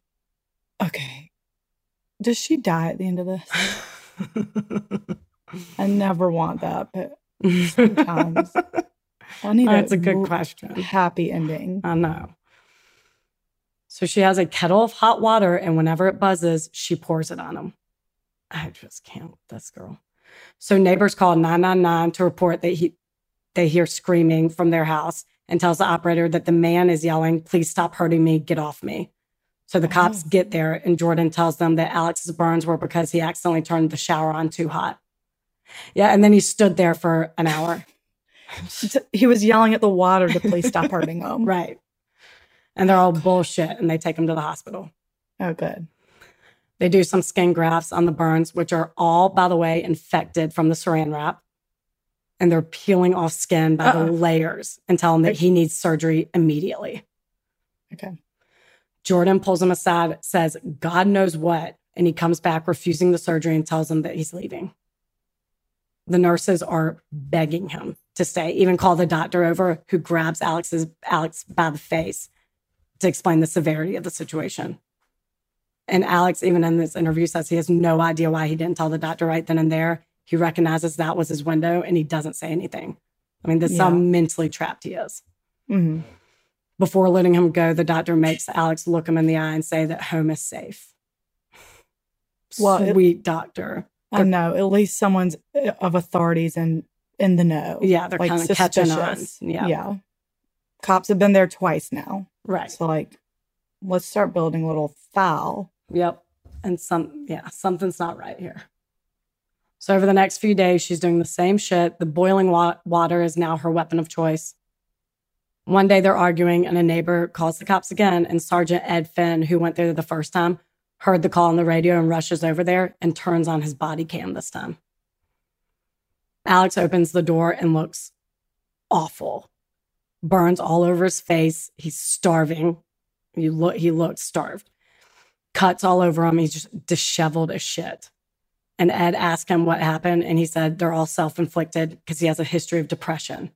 okay. Does she die at the end of this? I never want that, but sometimes I need That's a, a good question. happy ending. I know. So she has a kettle of hot water, and whenever it buzzes, she pours it on him. I just can't with this girl. So neighbors call 999 to report that he they hear screaming from their house and tells the operator that the man is yelling, "Please stop hurting me, get off me." So the cops Oh. get there, and Jordan tells them that Alex's burns were because he accidentally turned the shower on too hot. Yeah, and then he stood there for an hour. he was yelling at the water to please stop hurting him. Right. And they're all bullshit and they take him to the hospital. Oh, good. They do some skin grafts on the burns, which are all, by the way, infected from the saran wrap. And they're peeling off skin by Uh-uh. the layers and tell him that he needs surgery immediately. Okay. Jordan pulls him aside, says, God knows what. And he comes back refusing the surgery and tells him that he's leaving. The nurses are begging him to stay, even call the doctor over who grabs Alex's Alex by the face to explain the severity of the situation. And Alex, even in this interview, says he has no idea why he didn't tell the doctor right then and there. He recognizes that was his window and he doesn't say anything. I mean, this is how mentally trapped he is. hmm Before letting him go, the doctor makes Alex look him in the eye and say that home is safe. Well, it- Sweet doctor. I know. At least someone's uh, of authorities and in the know. Yeah, they're kind of catching on. Yeah, Yeah. Cops have been there twice now. right. So like, let's start building a little file. Yep. And some, yeah, something's not right here. So over the next few days, she's doing the same shit. The boiling wa- water is now her weapon of choice. One day they're arguing, and a neighbor calls the cops again. And Sergeant Ed Finn, who went there the first time, heard the call on the radio and rushes over there and turns on his body cam this time. Alex opens the door and looks awful. Burns all over his face. He's starving. You look, he looks starved cuts all over him. He's just disheveled as shit. And Ed asked him what happened, and he said they're all self inflicted because he has a history of depression.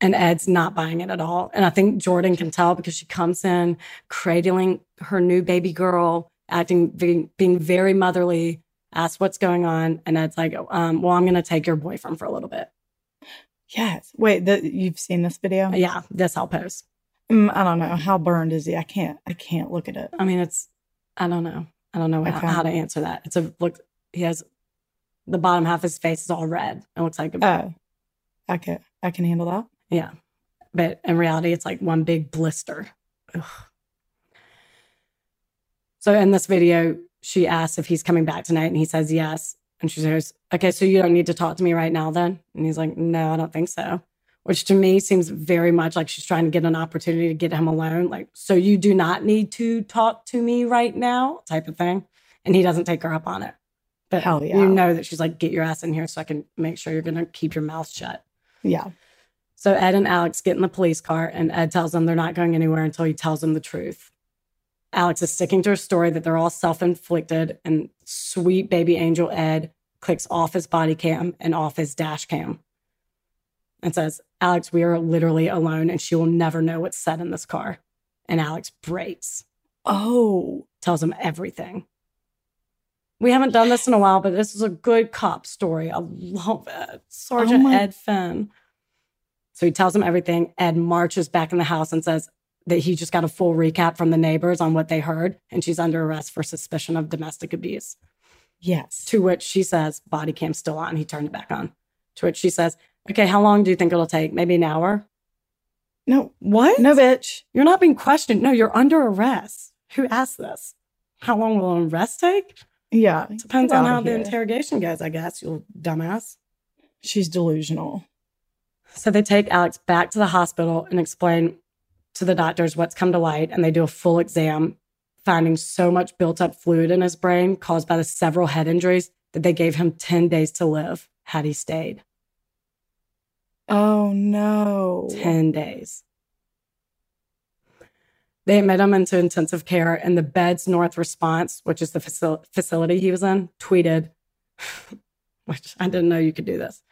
And Ed's not buying it at all. And I think Jordan can tell because she comes in cradling her new baby girl, acting, being, being very motherly, asks what's going on. And Ed's like, um, Well, I'm going to take your boyfriend for a little bit. Yes. Wait, the, you've seen this video? Yeah, this I'll post. Mm, I don't know. How burned is he? I can't. I can't look at it. I mean, it's, I don't know. I don't know how, Okay. how to answer that. It's a look, he has the bottom half of his face is all red. It looks like, a, Oh, I can. I can handle that. yeah. But in reality, it's like one big blister. Ugh. So in this video, she asks if he's coming back tonight, and he says yes. And she says, Okay, so you don't need to talk to me right now then? And he's like, No, I don't think so. Which to me seems very much like she's trying to get an opportunity to get him alone. Like, so you do not need to talk to me right now, type of thing. And he doesn't take her up on it. But Hell yeah. you know that she's like, Get your ass in here so I can make sure you're going to keep your mouth shut. Yeah. So Ed and Alex get in the police car, and Ed tells them they're not going anywhere until he tells them the truth. Alex is sticking to her story that they're all self inflicted, and sweet baby angel Ed clicks off his body cam and off his dash cam and says, Alex, we are literally alone, and she will never know what's said in this car. And Alex breaks, Oh. tells him everything. We haven't done this in a while, but this is a good cop story. I love it. Sergeant oh my- Ed Finn. So he tells him everything. Ed marches back in the house and says that he just got a full recap from the neighbors on what they heard, and she's under arrest for suspicion of domestic abuse. Yes. To which she says, body cam still on. He turned it back on. To which she says, okay, how long do you think it'll take? Maybe an hour? No. What? No, bitch. You're not being questioned. No, you're under arrest. Who asked this? How long will an arrest take? Yeah. Depends on how the interrogation goes, I guess, you dumbass. She's delusional. So they take Alex back to the hospital and explain to the doctors what's come to light, and they do a full exam, finding so much built up fluid in his brain caused by the several head injuries that they gave him 10 days to live had he stayed. Oh no. 10 days. They admit him into intensive care, and the Beds North Response, which is the facil- facility he was in, tweeted, which I didn't know you could do this.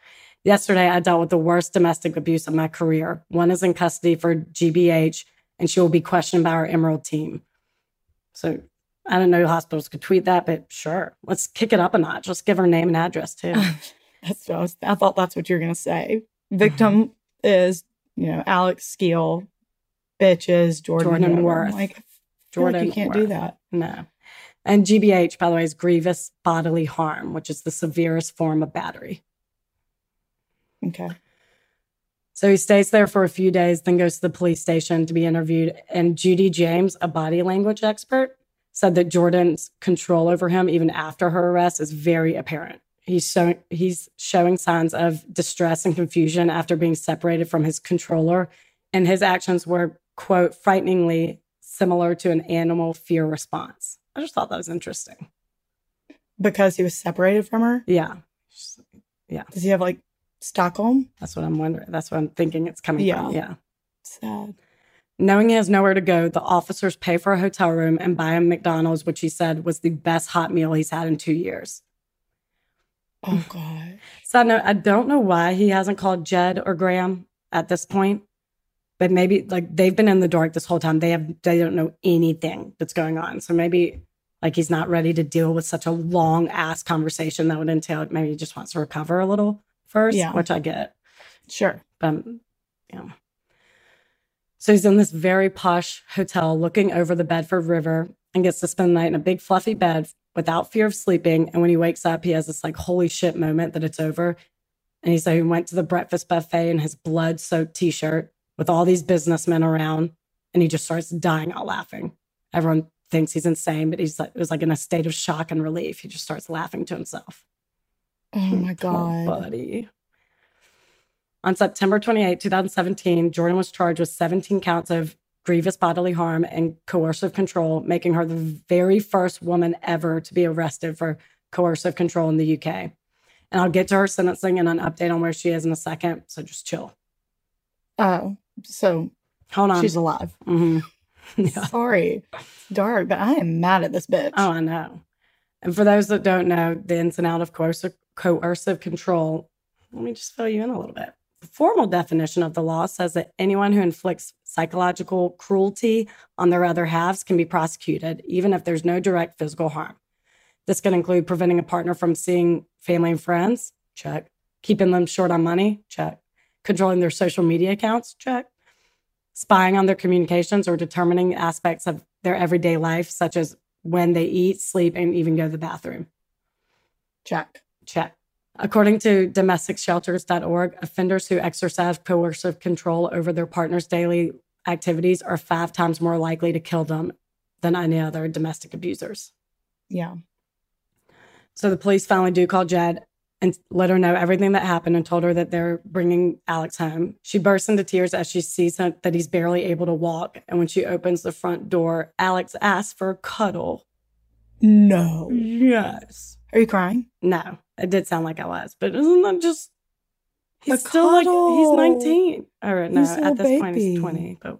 Yesterday, I dealt with the worst domestic abuse of my career. One is in custody for GBH, and she will be questioned by our Emerald team. So I don't know hospitals could tweet that, but sure, let's kick it up a notch. Let's give her name and address too. That's what I was. I thought that's what you were gonna say. Victim mm-hmm. is you know Alex Skeel, bitches Jordan, Jordan. Worth. I'm Like feel like you can't do that. No. And GBH, by the way, is grievous bodily harm, which is the severest form of battery. Okay. So he stays there for a few days, then goes to the police station to be interviewed. And Judy James, a body language expert, said that Jordan's control over him, even after her arrest, is very apparent. He's showing he's showing signs of distress and confusion after being separated from his controller, and his actions were quote frighteningly similar to an animal fear response. I just thought that was interesting. Because he was separated from her? Yeah, yeah. Does he have like Stockholm? That's what I'm wondering. That's what I'm thinking it's coming Yeah. from. Yeah. Sad. Knowing he has nowhere to go, the officers pay for a hotel room and buy him McDonald's, which he said was the best hot meal he's had in two years. Oh God. Side note, I don't know why he hasn't called Jed or Graham at this point, but maybe like they've been in the dark this whole time. They have they don't know anything that's going on. So maybe like he's not ready to deal with such a long ass conversation that would entail maybe he just wants to recover a little first, Yeah. which I get. Sure. But um, yeah. So he's in this very posh hotel looking over the Bedford River and gets to spend the night in a big fluffy bed without fear of sleeping. And when he wakes up, he has this like holy shit moment that it's over. And he said he went to the breakfast buffet in his blood soaked t shirt with all these businessmen around. And he just starts dying out laughing. Everyone thinks he's insane, but he's like, it was like in a state of shock and relief. He just starts laughing to himself. Oh my God. buddy. On September 28, 2017, Jordan was charged with 17 counts of grievous bodily harm and coercive control, making her the very first woman ever to be arrested for coercive control in the UK. And I'll get to her sentencing and an update on where she is in a second. So just chill. Oh, so Hold on. she's alive. Mhm. Yeah. Sorry. Dark, but I am mad at this bitch. Oh, I know. And for those that don't know the ins and out of coercive, coercive control, let me just fill you in a little bit. The formal definition of the law says that anyone who inflicts psychological cruelty on their other halves can be prosecuted, even if there's no direct physical harm. This can include preventing a partner from seeing family and friends, check. Keeping them short on money, check. Controlling their social media accounts, check. Spying on their communications or determining aspects of their everyday life, such as when they eat, sleep, and even go to the bathroom. Check. Check. According to domesticshelters.org, offenders who exercise coercive control over their partner's daily activities are five times more likely to kill them than any other domestic abusers. Yeah. So the police finally do call Jed and let her know everything that happened and told her that they're bringing Alex home. She bursts into tears as she sees him, that he's barely able to walk. And when she opens the front door, Alex asks for a cuddle. No. Yes. Are you crying? No, it did sound like I was, but isn't that just? A He's still like he's nineteen. All right, no, at this little point he's twenty. But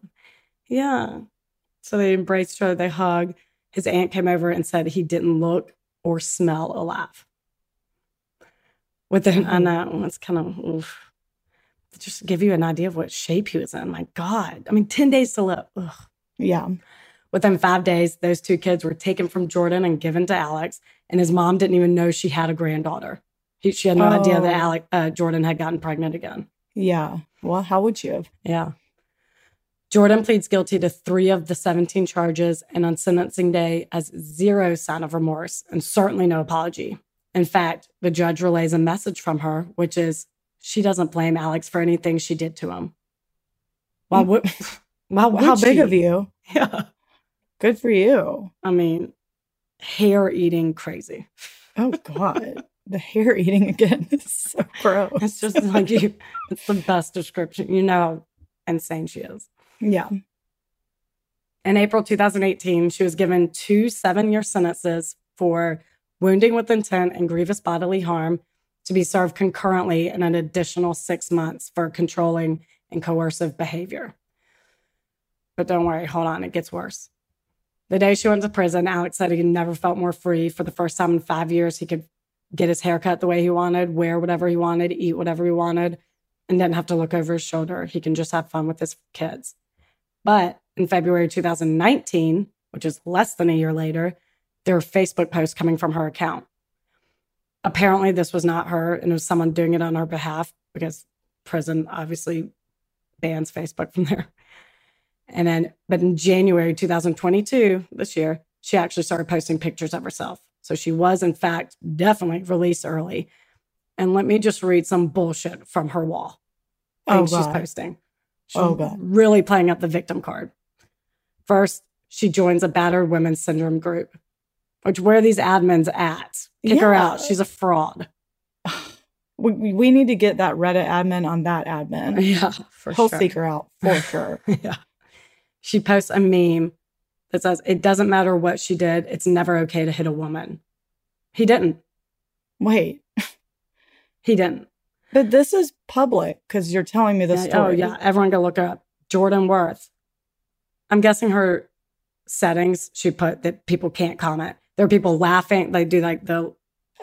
yeah, so they embraced each other. They hug. His aunt came over and said he didn't look or smell alive. Within, I Oh. know it's kind of oof. just to give you an idea of what shape he was in. My God, I mean, ten days to live. Ugh. Yeah. Within five days, those two kids were taken from Jordan and given to Alex, and his mom didn't even know she had a granddaughter. He, she had no idea that Oh. Alec, uh, Jordan had gotten pregnant again. Yeah. Well, how would you have? Yeah. Jordan pleads guilty to three of the 17 charges and on sentencing day has zero sign of remorse and certainly no apology. In fact, the judge relays a message from her, which is she doesn't blame Alex for anything she did to him. Why would, why would How big she? of you? Yeah. Good for you. I mean, hair eating crazy. Oh God. the hair eating again is so gross. It's just like you, it's the best description. You know how insane she is. yeah. In April 2018, she was given two seven year sentences for wounding with intent and grievous bodily harm to be served concurrently in an additional six months for controlling and coercive behavior. But don't worry, hold on, it gets worse. The day she went to prison, Alex said he never felt more free. For the first time in five years, he could get his hair cut the way he wanted, wear whatever he wanted, eat whatever he wanted, and didn't have to look over his shoulder. He can just have fun with his kids. But in February 2019, which is less than a year later, there were Facebook posts coming from her account. Apparently, this was not her, and it was someone doing it on her behalf because prison obviously bans Facebook from there. And then, but in January 2022, this year, she actually started posting pictures of herself. So she was, in fact, definitely released early. And let me just read some bullshit from her wall. Oh, she's God. posting. She's Oh, God. really playing up the victim card. First, she joins a battered women's syndrome group, which where are these admins at? Kick her out. She's a fraud. We, we- need to get that Reddit admin on that admin. Yeah, for He'll sure. seek her out for sure. yeah. She posts a meme that says, It doesn't matter what she did, it's never okay to hit a woman. He didn't. Wait, He didn't. but this is public because you're telling me the Yeah, oh, story. yeah. Everyone go look her up. Jordan Worth. I'm guessing her settings, she put that people can't comment. There are people laughing. They do like the,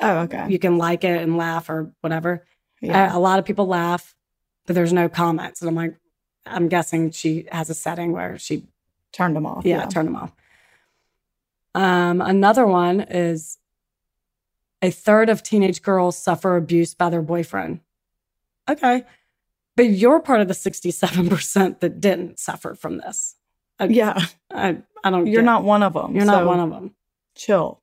Oh, okay. you can like it and laugh or whatever. Yeah. Uh, a lot of people laugh, but there's no comments. And I'm like, I'm guessing she has a setting where she Turned them off. yeah, turn them off. Um, another one is a third of teenage girls suffer abuse by their boyfriend. Okay. But you're part of the 67% that didn't suffer from this. I, Yeah. I, I don't You're not one of them. you're not one of them. Chill.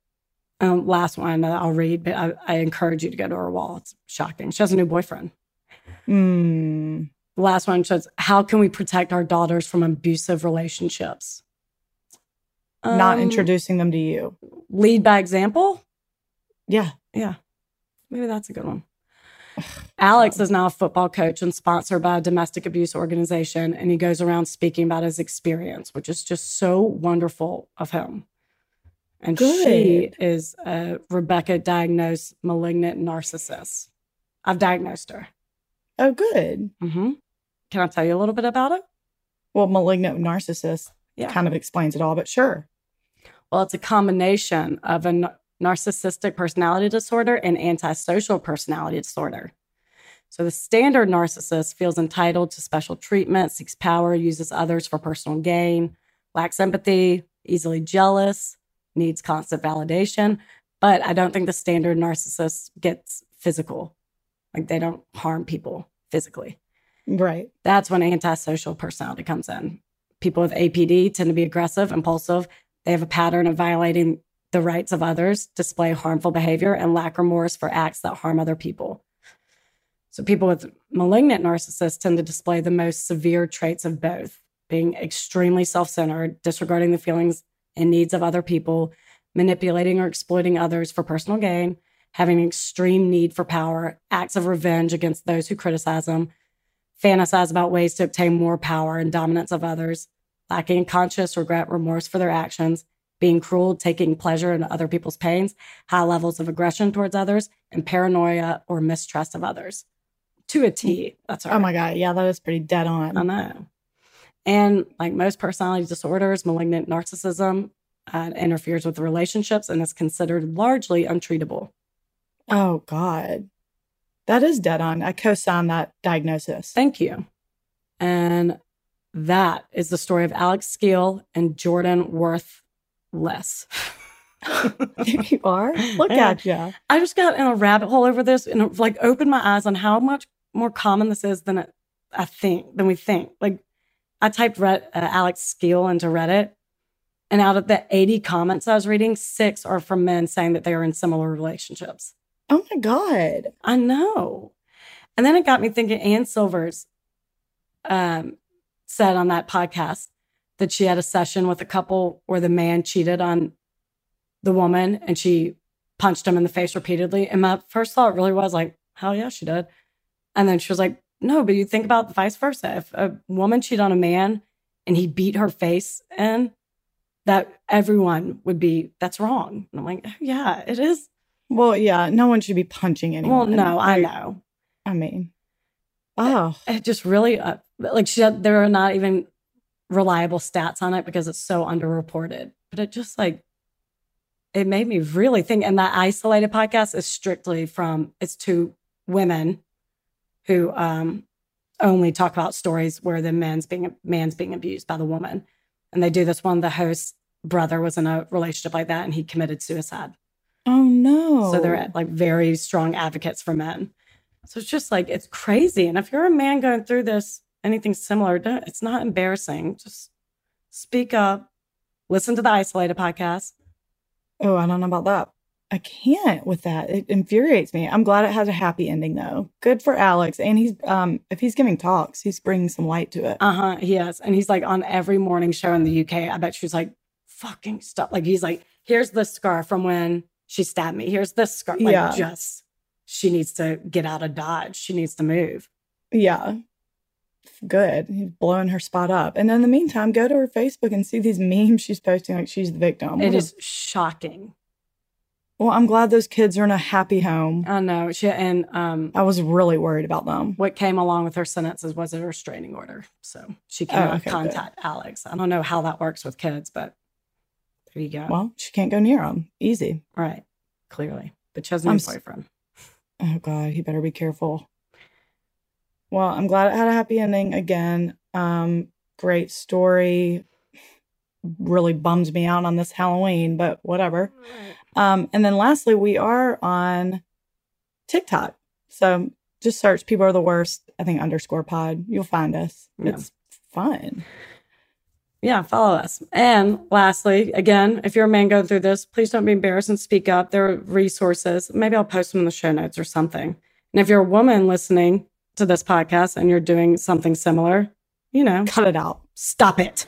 Um, last one that I'll read, but I, I encourage you to go to her wall. It's shocking. She has a new boyfriend. Mm. Last one says, How can we protect our daughters from abusive relationships? Not Um, introducing them to you. Lead by example? Yeah. Yeah, maybe that's a good one. Alex is now a football coach and sponsored by a domestic abuse organization, and he goes around speaking about his experience, which is just so wonderful of him. And she is a Rebecca diagnosed malignant narcissist. I've diagnosed her. Oh, good. hmm Can I tell you a little bit about it? Well, malignant narcissist Yeah. kind of explains it all, but sure. Well, it's a combination of a n- narcissistic personality disorder and antisocial personality disorder. So the standard narcissist feels entitled to special treatment, seeks power, uses others for personal gain, lacks empathy, easily jealous, needs constant validation. But I don't think the standard narcissist gets physical. Like they don't harm people physically. Right. That's when antisocial personality comes in. People with APD tend to be aggressive, impulsive. They have a pattern of violating the rights of others, display harmful behavior, and lack remorse for acts that harm other people. So, people with malignant narcissists tend to display the most severe traits of both being extremely self centered, disregarding the feelings and needs of other people, manipulating or exploiting others for personal gain, having an extreme need for power, acts of revenge against those who criticize them, fantasize about ways to obtain more power and dominance of others, lacking conscious regret, remorse for their actions, being cruel, taking pleasure in other people's pains, high levels of aggression towards others, and paranoia or mistrust of others. To a T. That's right. Oh my God. Yeah, that is pretty dead on. I know. And like most personality disorders, malignant narcissism uh, interferes with relationships and is considered largely untreatable. Oh God. That is dead on. I co sign that diagnosis. Thank you. And that is the story of Alex Skeel and Jordan Worthless. there you are. Look Yeah. at you. I just got in a rabbit hole over this and like opened my eyes on how much more common this is than it, I think, than we think. Like I typed Red, uh, Alex Skeel into Reddit, and out of the 80 comments I was reading, six are from men saying that they are in similar relationships. Oh my God. I know. And then it got me thinking Ann Silvers um, said on that podcast that she had a session with a couple where the man cheated on the woman and she punched him in the face repeatedly. And my first thought really was like, hell yeah, she did. And then she was like, no, but you think about the vice versa. If a woman cheated on a man and he beat her face in, that everyone would be, that's wrong. And I'm like, yeah, it is. Well, yeah, no one should be punching anyone. Well, no, I know. I mean, oh, it just really uh, like she had, there are not even reliable stats on it because it's so underreported but it just like it made me really think and that isolated podcast is strictly from it's two women who um only talk about stories where the man's being man's being abused by the woman and they do this one the host's brother was in a relationship like that and he committed suicide oh no. so they're like very strong advocates for men. So it's just like it's crazy. And if you're a man going through this, anything similar, don't, it's not embarrassing. Just speak up, listen to the isolated podcast. Oh, I don't know about that. I can't with that. It infuriates me. I'm glad it has a happy ending though. Good for Alex. And he's um if he's giving talks, he's bringing some light to it. Uh huh. He is, and he's like on every morning show in the UK. I bet she's like, fucking stop. Like he's like, here's the scar from when she stabbed me. Here's this scar. Like Yeah. just she needs to get out of Dodge. She needs to move. Yeah. Good. He's blowing her spot up. And in the meantime, go to her Facebook and see these memes she's posting like she's the victim. It What a- shocking. Well, I'm glad those kids are in a happy home. I know. She and um I was really worried about them. what came along with her sentences was a restraining order. So she Oh, cannot okay, good. contact Alex. I don't know how that works with kids, but there you go. Well, she can't go near them. Easy. right. Clearly. But she has a I'm s- boyfriend. Oh God, he better be careful. Well, I'm glad it had a happy ending again. Um, great story. Really bums me out on this Halloween, but whatever. Um, and then lastly, we are on TikTok. So just search people are the worst, I think underscore pod. You'll find us. Yeah. It's fun. Yeah, follow us. And lastly, again, if you're a man going through this, please don't be embarrassed and speak up. There are resources. Maybe I'll post them in the show notes or something. And if you're a woman listening to this podcast and you're doing something similar, you know, Cut it out. stop it.